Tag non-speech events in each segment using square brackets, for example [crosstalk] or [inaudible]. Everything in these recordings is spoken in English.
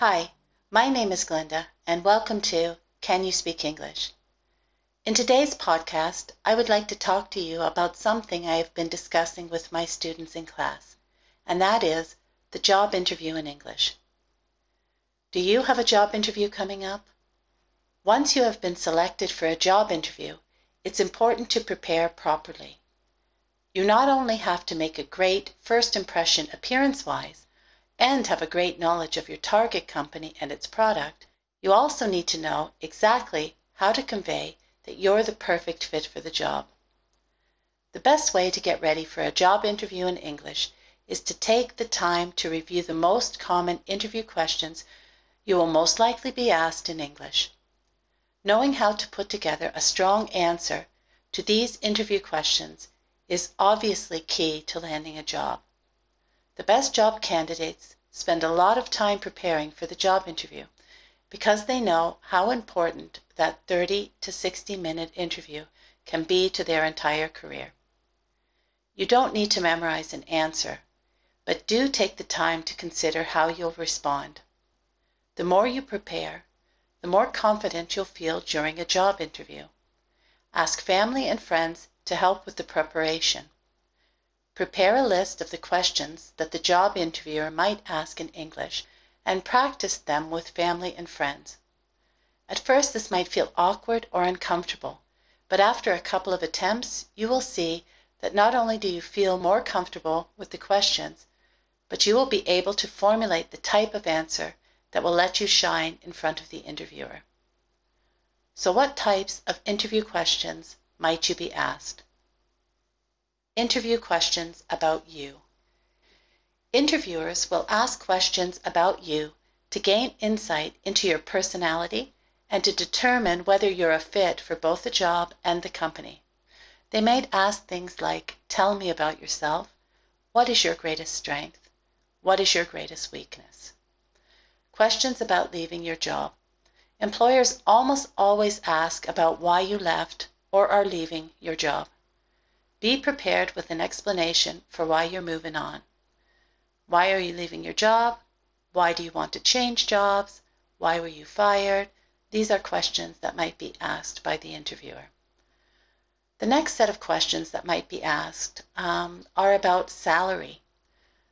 Hi, my name is Glenda, and welcome to Can You Speak English? In today's podcast, I would like to talk to you about something I have been discussing with my students in class, and that is the job interview in English. Do you have a job interview coming up? Once you have been selected for a job interview, it's important to prepare properly. You not only have to make a great first impression appearance wise, and have a great knowledge of your target company and its product, you also need to know exactly how to convey that you're the perfect fit for the job. The best way to get ready for a job interview in English is to take the time to review the most common interview questions you will most likely be asked in English. Knowing how to put together a strong answer to these interview questions is obviously key to landing a job. The best job candidates spend a lot of time preparing for the job interview because they know how important that 30 to 60 minute interview can be to their entire career. You don't need to memorize an answer, but do take the time to consider how you'll respond. The more you prepare, the more confident you'll feel during a job interview. Ask family and friends to help with the preparation. Prepare a list of the questions that the job interviewer might ask in English and practice them with family and friends. At first this might feel awkward or uncomfortable, but after a couple of attempts you will see that not only do you feel more comfortable with the questions, but you will be able to formulate the type of answer that will let you shine in front of the interviewer. So what types of interview questions might you be asked? Interview questions about you. Interviewers will ask questions about you to gain insight into your personality and to determine whether you're a fit for both the job and the company. They might ask things like Tell me about yourself. What is your greatest strength? What is your greatest weakness? Questions about leaving your job. Employers almost always ask about why you left or are leaving your job. Be prepared with an explanation for why you're moving on. Why are you leaving your job? Why do you want to change jobs? Why were you fired? These are questions that might be asked by the interviewer. The next set of questions that might be asked um, are about salary.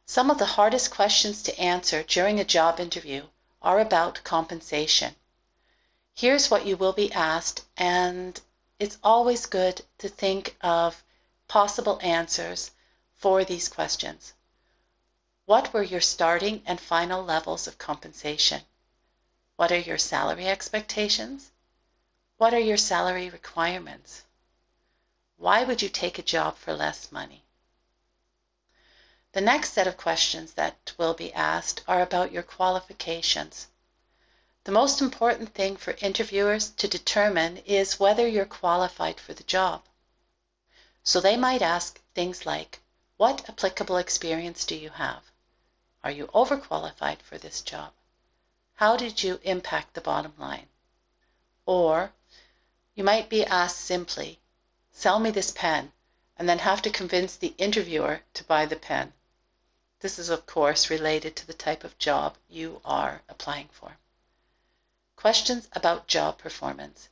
Some of the hardest questions to answer during a job interview are about compensation. Here's what you will be asked, and it's always good to think of possible answers for these questions. What were your starting and final levels of compensation? What are your salary expectations? What are your salary requirements? Why would you take a job for less money? The next set of questions that will be asked are about your qualifications. The most important thing for interviewers to determine is whether you're qualified for the job. So they might ask things like, what applicable experience do you have? Are you overqualified for this job? How did you impact the bottom line? Or you might be asked simply, sell me this pen, and then have to convince the interviewer to buy the pen. This is, of course, related to the type of job you are applying for. Questions about job performance.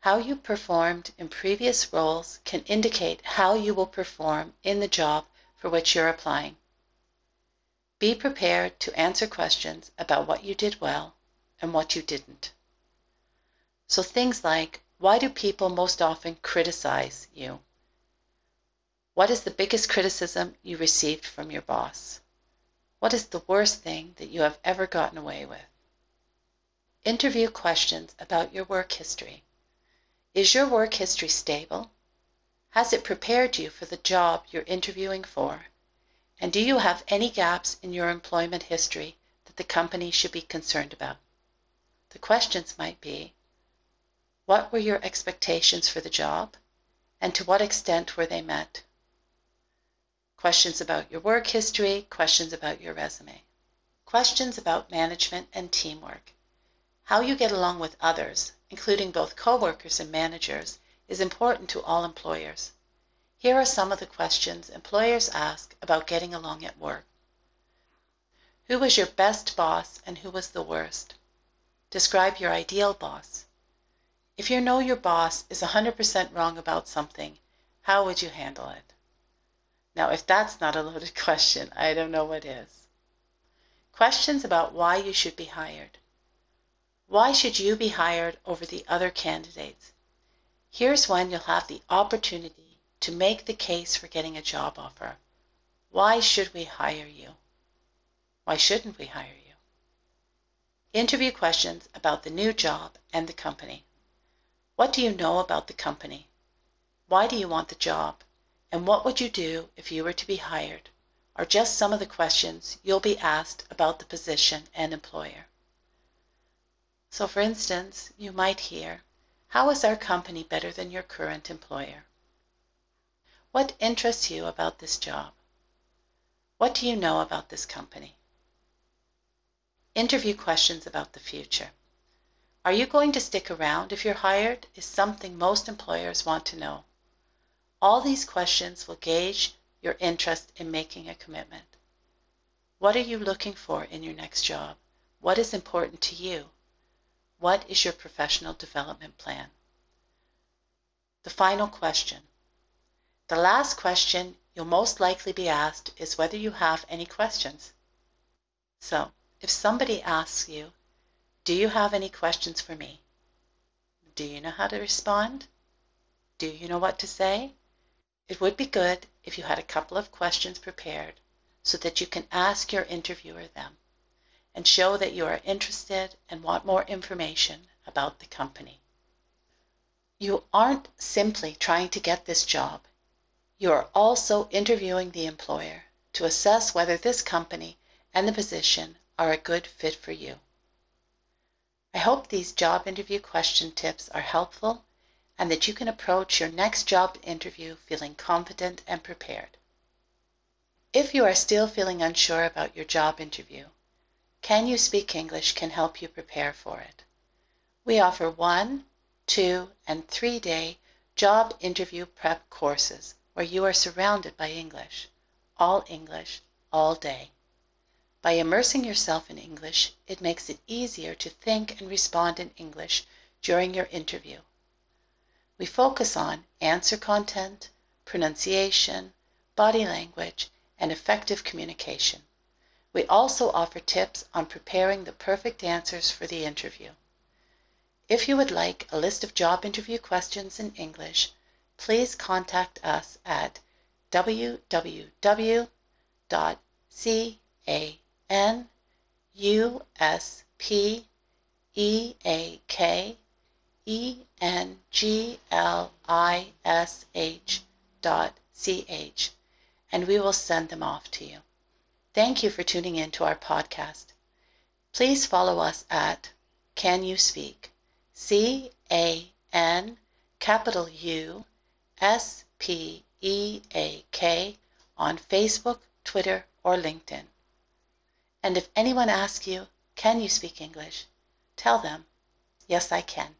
How you performed in previous roles can indicate how you will perform in the job for which you're applying. Be prepared to answer questions about what you did well and what you didn't. So things like, why do people most often criticize you? What is the biggest criticism you received from your boss? What is the worst thing that you have ever gotten away with? Interview questions about your work history. Is your work history stable? Has it prepared you for the job you're interviewing for? And do you have any gaps in your employment history that the company should be concerned about? The questions might be What were your expectations for the job? And to what extent were they met? Questions about your work history, questions about your resume. Questions about management and teamwork. How you get along with others, including both coworkers and managers, is important to all employers. Here are some of the questions employers ask about getting along at work. Who was your best boss and who was the worst? Describe your ideal boss. If you know your boss is 100% wrong about something, how would you handle it? Now, if that's not a loaded [laughs] question, I don't know what is. Questions about why you should be hired. Why should you be hired over the other candidates? Here's when you'll have the opportunity to make the case for getting a job offer. Why should we hire you? Why shouldn't we hire you? Interview questions about the new job and the company. What do you know about the company? Why do you want the job? And what would you do if you were to be hired? Are just some of the questions you'll be asked about the position and employer. So, for instance, you might hear, How is our company better than your current employer? What interests you about this job? What do you know about this company? Interview questions about the future. Are you going to stick around if you're hired? Is something most employers want to know. All these questions will gauge your interest in making a commitment. What are you looking for in your next job? What is important to you? What is your professional development plan? The final question. The last question you'll most likely be asked is whether you have any questions. So, if somebody asks you, Do you have any questions for me? Do you know how to respond? Do you know what to say? It would be good if you had a couple of questions prepared so that you can ask your interviewer them and show that you are interested and want more information about the company. You aren't simply trying to get this job. You are also interviewing the employer to assess whether this company and the position are a good fit for you. I hope these job interview question tips are helpful and that you can approach your next job interview feeling confident and prepared. If you are still feeling unsure about your job interview, Can You Speak English can help you prepare for it. We offer one, two, and three day job interview prep courses where you are surrounded by English, all English, all day. By immersing yourself in English, it makes it easier to think and respond in English during your interview. We focus on answer content, pronunciation, body language, and effective communication. We also offer tips on preparing the perfect answers for the interview. If you would like a list of job interview questions in English, please contact us at www.ca N U S P E A K E N G L I S H dot C H, and we will send them off to you. Thank you for tuning in to our podcast. Please follow us at Can You Speak? C A N capital U S P E A K on Facebook, Twitter, or LinkedIn. And if anyone asks you, Can you speak English? Tell them, Yes, I can.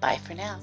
Bye for now.